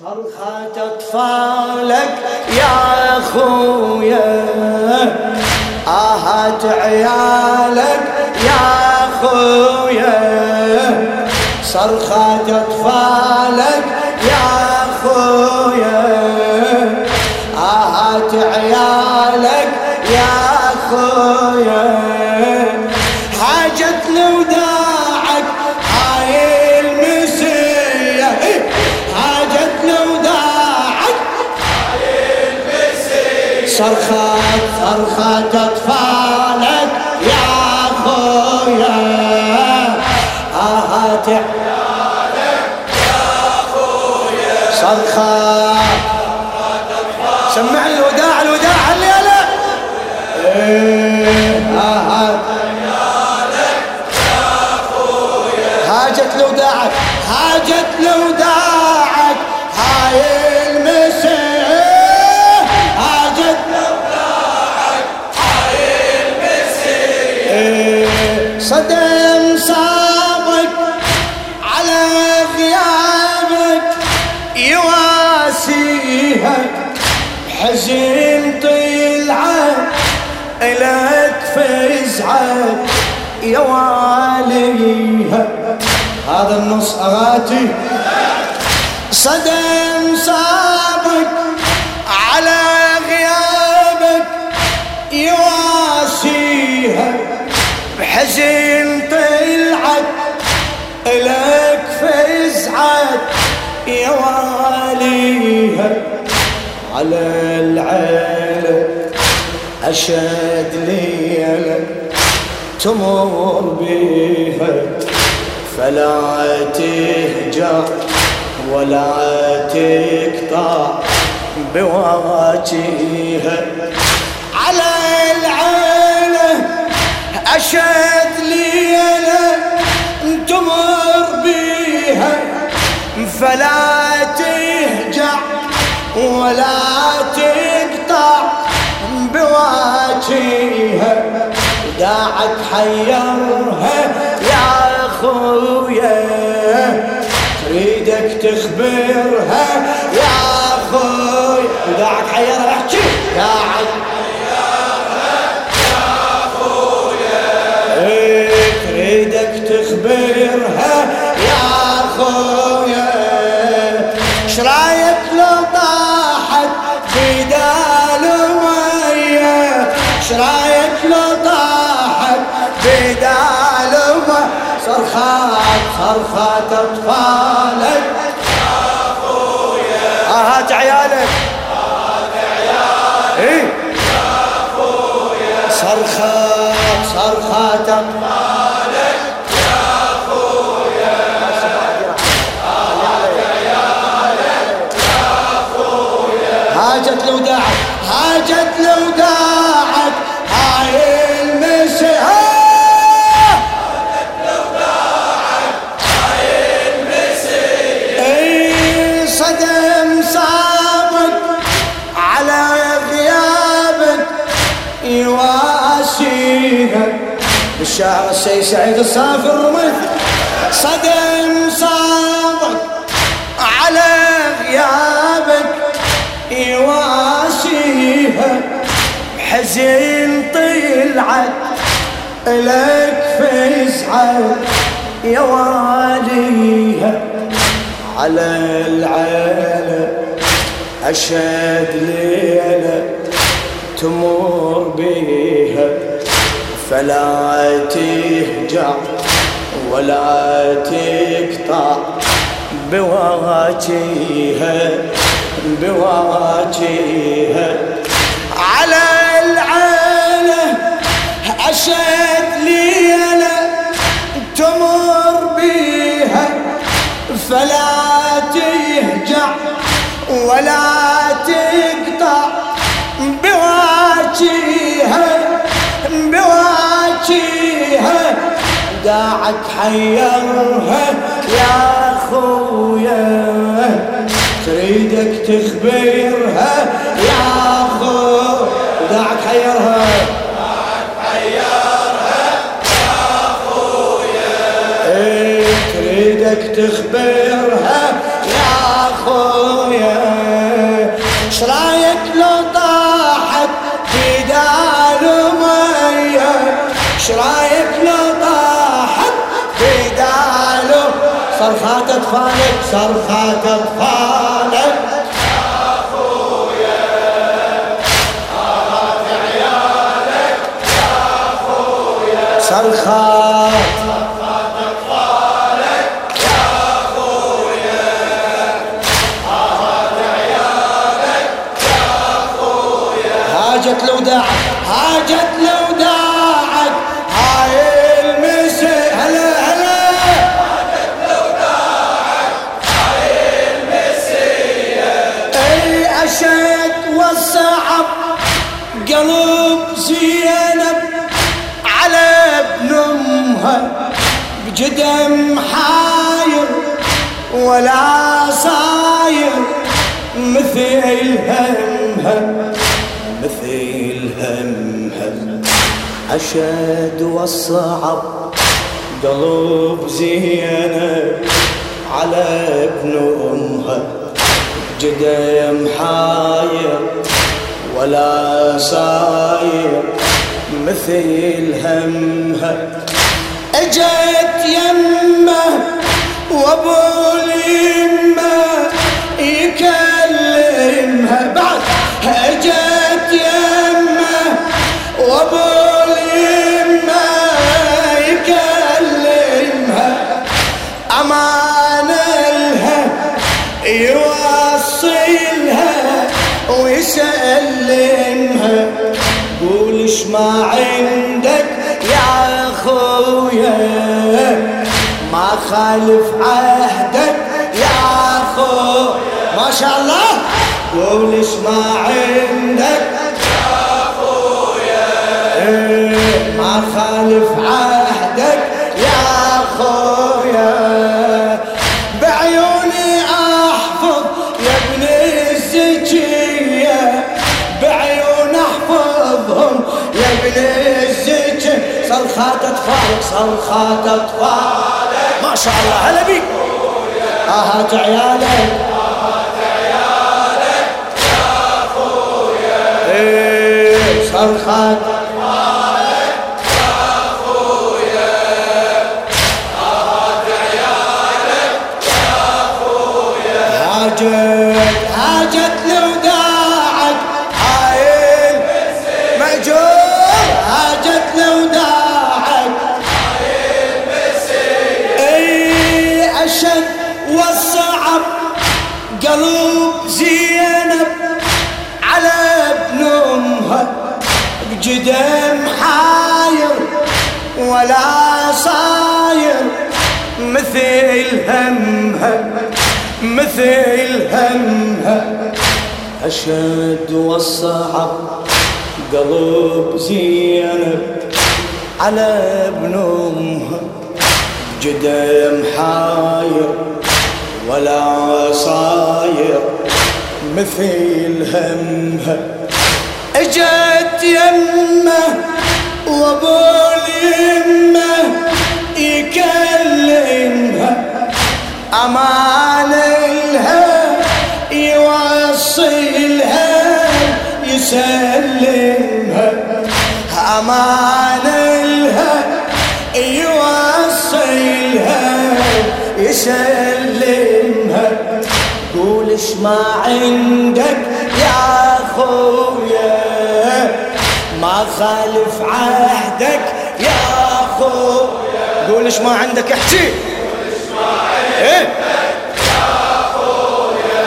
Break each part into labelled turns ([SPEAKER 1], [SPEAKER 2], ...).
[SPEAKER 1] صرخة أطفالك يا أخويا. آهات عيالك يا أخويا. صرخة أطفالك صرخات صرخات أطفالك. يا أخويا آهات صرخة سمع الوداع الوداع الليلة. إيه آه هاجت لوداعك هاجت لوداعك. صدم صابك على غيابك يواسيها بحزن طلعت إلك فزعت يا واليها على العيلة أشد ليلة تمر بيها فلا تهجر ولا تقطع بواجهها على العيلة أشد ليلة تمر بيها فلا تهجع ولا تقطع بواجهها. داعك حيرها تخبرها يا اخويا داعك حيرها احكي تخبرها. يا اخويا شرايك لو طاحت شرايك لو طاحت صرخات صرخات اطفالك الشاعر السيد سعيد الصافي الرمي صدم صابك على غيابك يواسيها حزين طلعت لك فزعت يا واليها على العالم أشد ليلة تمر بيها. فلا تهجع ولا تقطع بواجهها بواجهها على العالم أشد ليلة تمر بيها فلا داعك حيرها. يا أخويا تريدك تخبرها. يا أخويا داعك حيرها. إيه أطفالك صرخات أطفالك صرخات أشد والصعب. قلب زينب على ابن أمها. جدم حاير ولا صاير مثل همها. أجت يمه وأبو اليمه يكلمها. بعد ما عندك يا خويا ما خالف عهدك يا خو ما شاء الله. قولش ما عندك يا خويا ما خالف اطفالك صرخات اطفالك ما شاء الله. هلا بيك. آهات عيالك إيه، صرخات بجدم حاير ولا صاير مثل همها مثل همها. أشد والصعب قلب زينب على ابن أمها. جدم حاير ولا صاير مثل همها. أجت يمه وابو اليمه يكلمها. أمان لها يوصلها يسلمها. أمان لها يوصلها يسلمها. قولش ما عندك ما خالف عهدك يا خويا قولش ما عندك احكي. إيه؟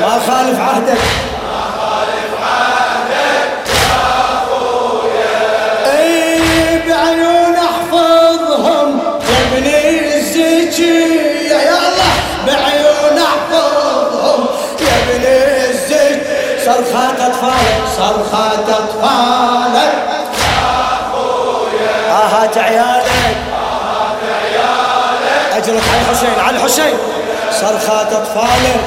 [SPEAKER 1] ما خالف عهدك. اجرك على الحسين على الحسين صرخات اطفالك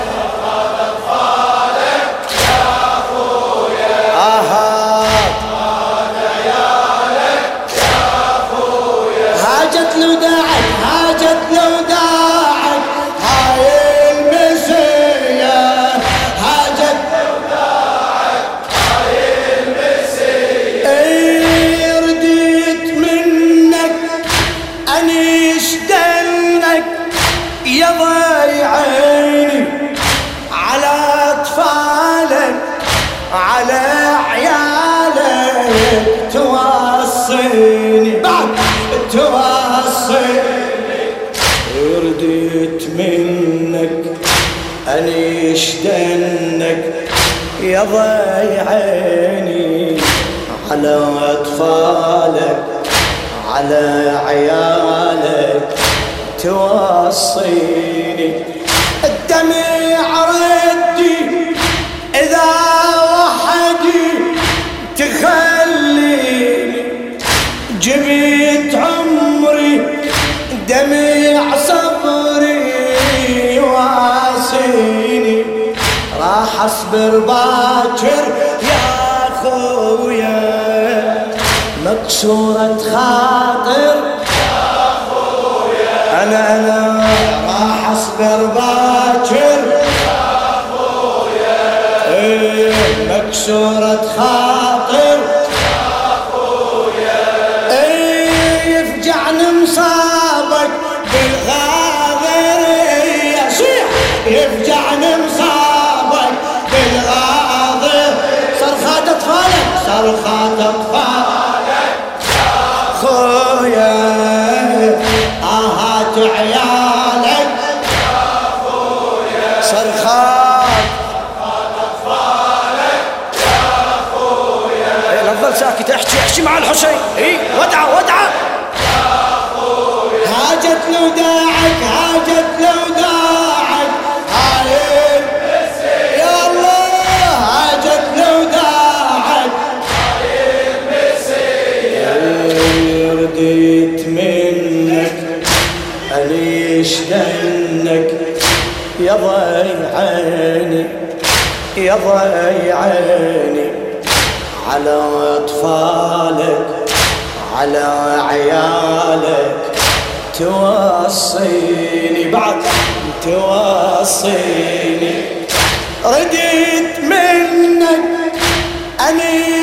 [SPEAKER 1] يا ضي عيني على أطفالك على عيالك توصيني. اصبر باكر يا خويا. مكسورة خاطر خويا أنا أنا راح أصبر باكر. يا خويا إيه مكسورة خاطر.
[SPEAKER 2] احكي مع الحسين. إي ودعه ودعه.
[SPEAKER 1] هاجت لو داعك هاجت لو داعك. هاي. يا الله هاجت لو داعك. هاي رديت منك أليش دنك؟ يا ضي عيني يا ضي عيني. على أطفالك على عيالك. توصيني بعد توصيني. رديت منك أنيش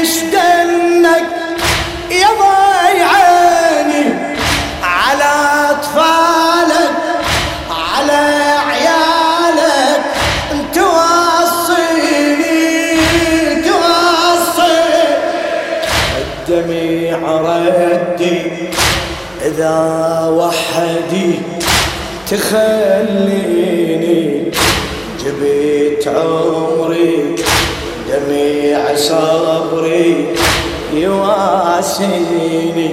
[SPEAKER 1] تخليني جبت عمري دميع صبري يواسيني.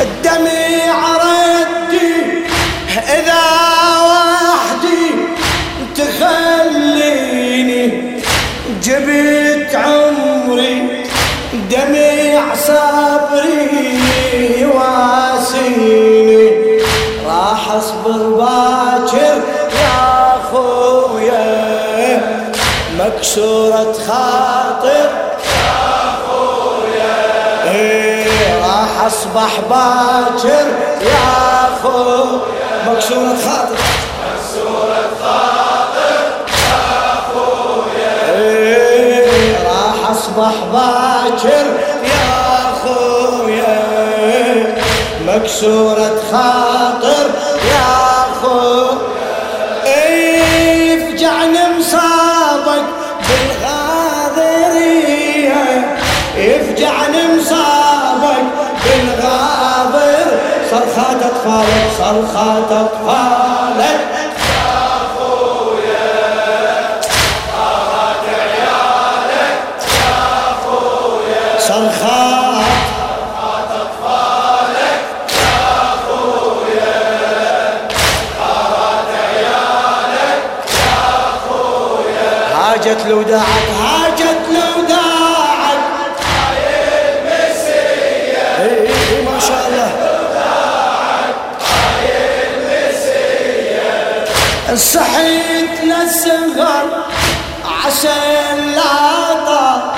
[SPEAKER 1] الدمع مكسورة خاطر. يا خويا راح أصبح باكر يا خويا مكسورة خاطر. إيه، راح أصبح باكر يا خويا مكسورة خاطر. يفجعني مصابك بالغاضر صرخات أطفالك صرخات أطفالك. هاجت لو داعت صحيت للصغر عسى اللاطة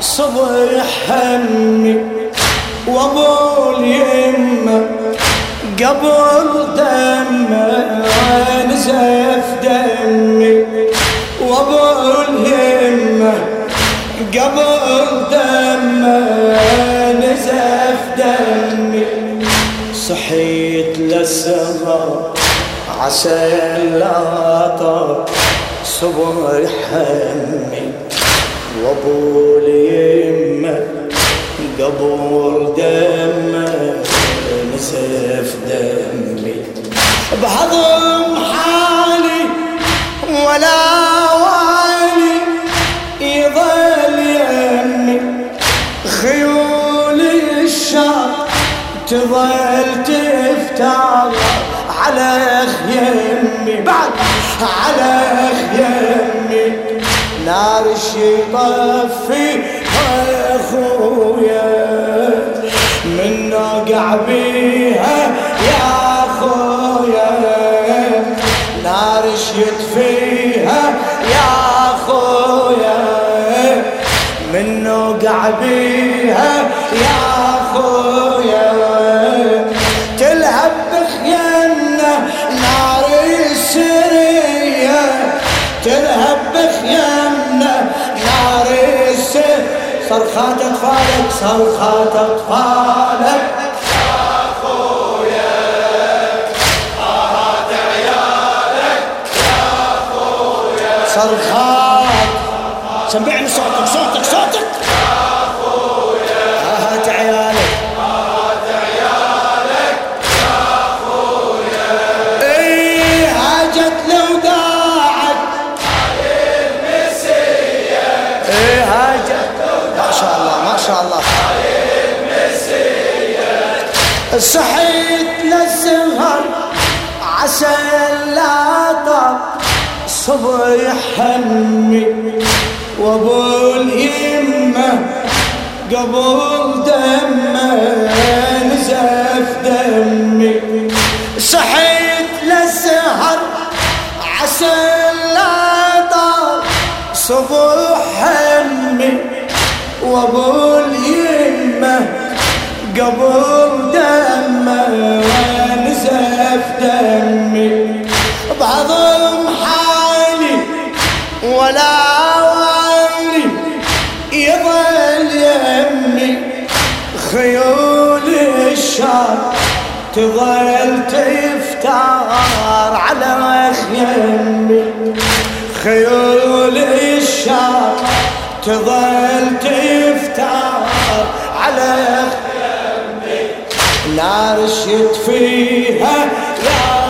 [SPEAKER 1] صبح همي وابو اليمه قبل دمه نزف دمي وابو اليمه قبل دمه نزف دمي صحيت للصغر عسى لا صبر حمي وابو اليمه قبور دمه نسف دمي. بهضم حالي ولا يمي. خيول الشر تظل تفتر على بعد على خيمي نار الشيطفي أخويا. من نوقع بيها يا أخويا. نار يطفيها يا أخويا. من نوقع بيها صرخات اطفالك صرخات اطفالك صرخات سمعني صوتك صحيت للسهر عسى لا طاب صبح همي وابو اليمه قبل دمه نزف دمي. صحيت للسهر عسى لا طال صبح همي وابو اليمه قبل تفتار على خيمي خيول الشام تظل تفتار على خيمي نار شت فيها يا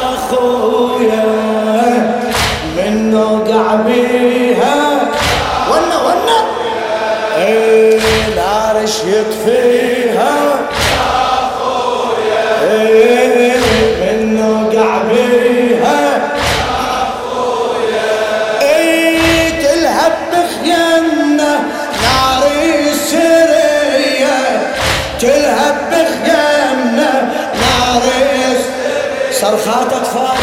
[SPEAKER 1] صرخات اطفال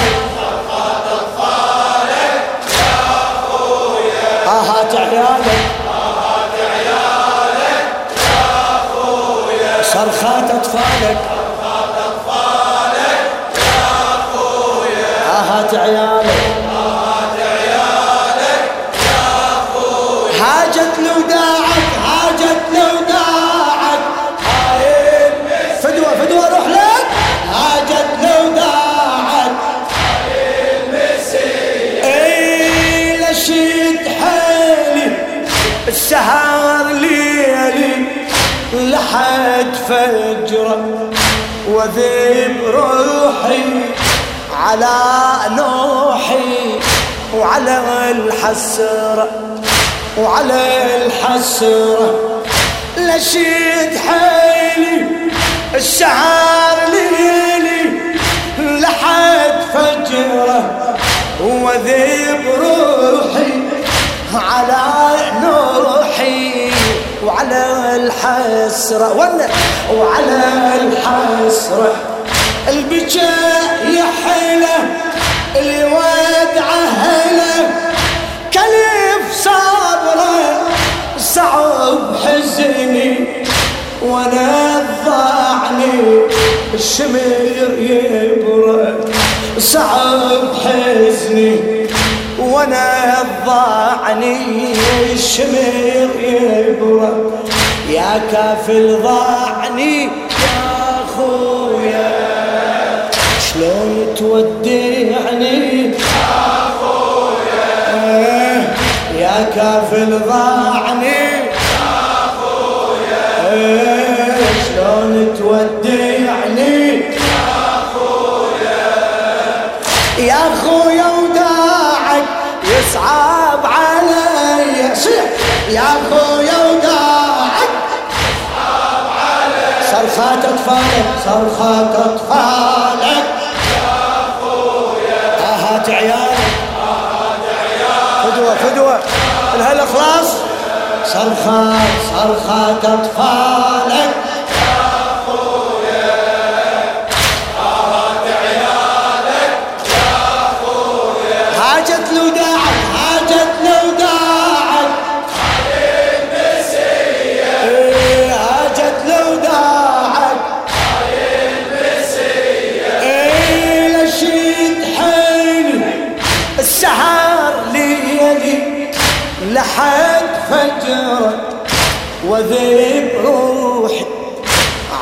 [SPEAKER 1] آهات عيالك آهات عيالك يا أخويا صرخات أطفالك صرخات أطفالك يا أخويا آهات عيالك على نوحي وعلى الحسرة وعلى الحسرة لشيد حيلي السهر ليلي لحد فجرة وذيب روحي على نوحي وعلى الحسرة وعلى الحسرة. البكاء يحلى الودع هلا كلف صبره صعب حزني وأنا ضاعني الشمير يبرد. صعب حزني وأنا ضاعني الشمر يبرد. يا كافل ضاعني شلون تودعني يا خويا يا كافل ضاعني. يا خويا شلون تودعني يا خويا يا خويا يصعب علي. يا خويا وداعك يصعب علي. صرخات أطفالك صرخات أطفالك.
[SPEAKER 2] فدوة فدوة الهالإخلاص
[SPEAKER 1] صرخات صرخات أطفالك وذيب روحي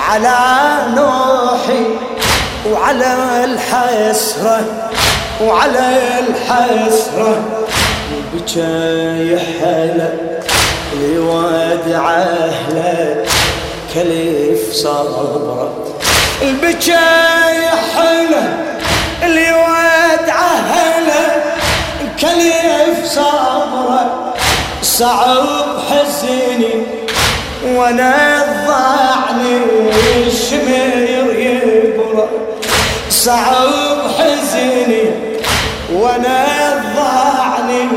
[SPEAKER 1] على نوحي وعلى الحسرة وعلى الحسرة. بجاي حلا لودع أهله كليف صبرك البجاي حلا اللي ودع أهله كليف صبرك صعب حزني وأنا ضاعني الشمير يبرى صعب حزني وأنا ضاعني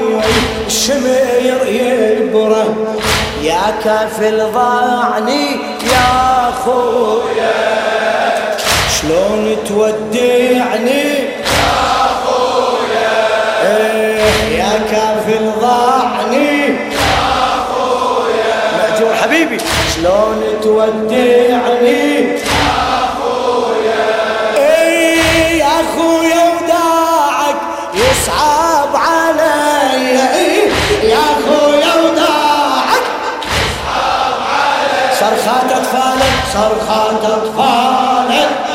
[SPEAKER 1] الشمير يبرى. يا كافل ضاعني يا خويا شلون تودعني؟ شلون تودعني. أي يا أخويا وداعك يصعب علي. صرخات أطفالك صرخات أطفالك.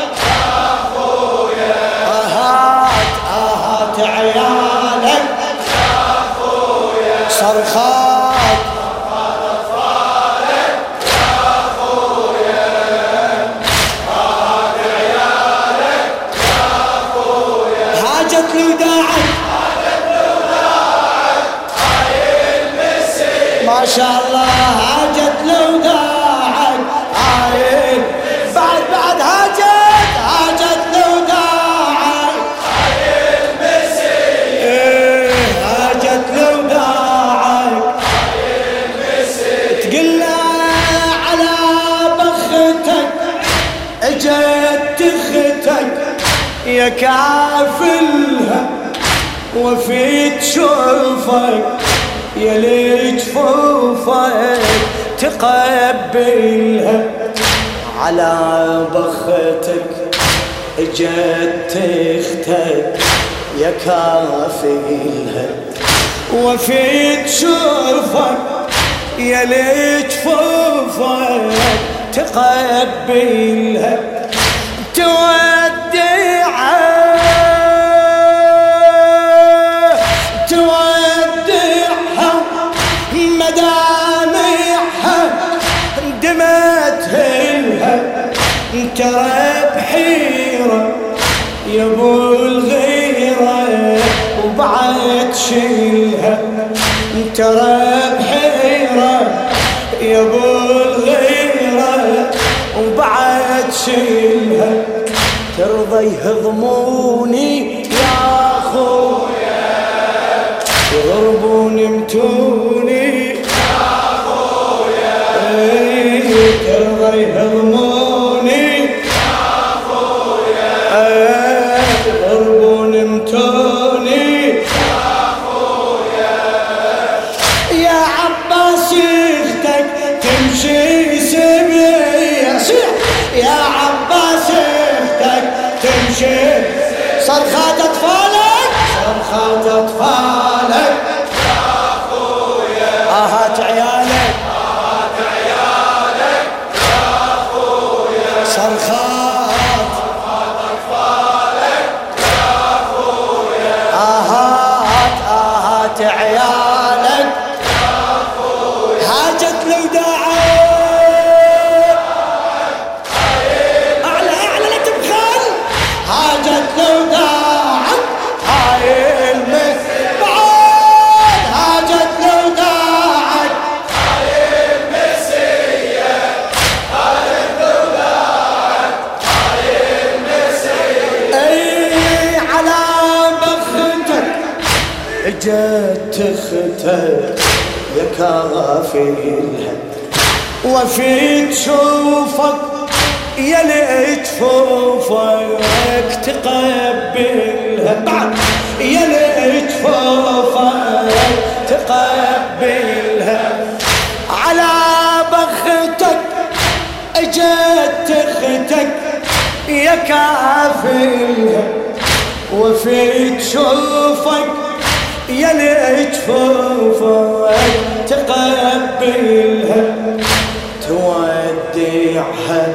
[SPEAKER 1] وفي تشوفك يا ليت جفوفك تقبلها. على بختك اجت تختك يا كافلها وفي تشوفك يا ليت جفوفك تقبلها. تودعها وبعد شيلها ترى بحيرة يا ابو الغيرة وبعد شيلها ترضى يهضموني يا خويا يضربوني متوني كافيلها وفي تشوفك يا ليت فوفك تقبلها. بعد يا ليت فوفك تقبلها. على بختك اجت تختك يا كافيلها وفي تشوفك يا ليت فوفك تقبلها. توديعها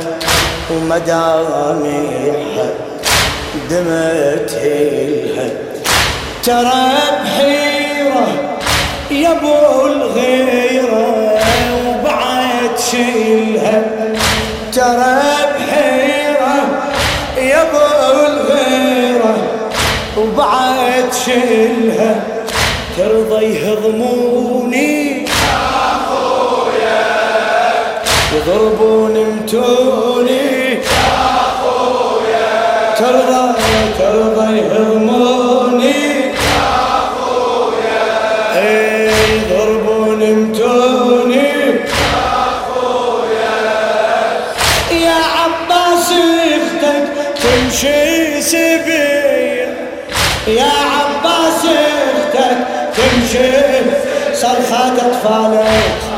[SPEAKER 1] ومدامعها دمت هيلها. ترى بحيرة يا أبو الغيرة وبعد شيلها. ترى بحيرة يا أبو الغيرة وبعد شيلها. ترضى يهضموني يضربون متوني يا اخويا ترضى ترضى يهضموني يا اخويا اي يضربون يا اخويا يا عباس أختك تمشي سبيل. يا عباس صرخات اطفالك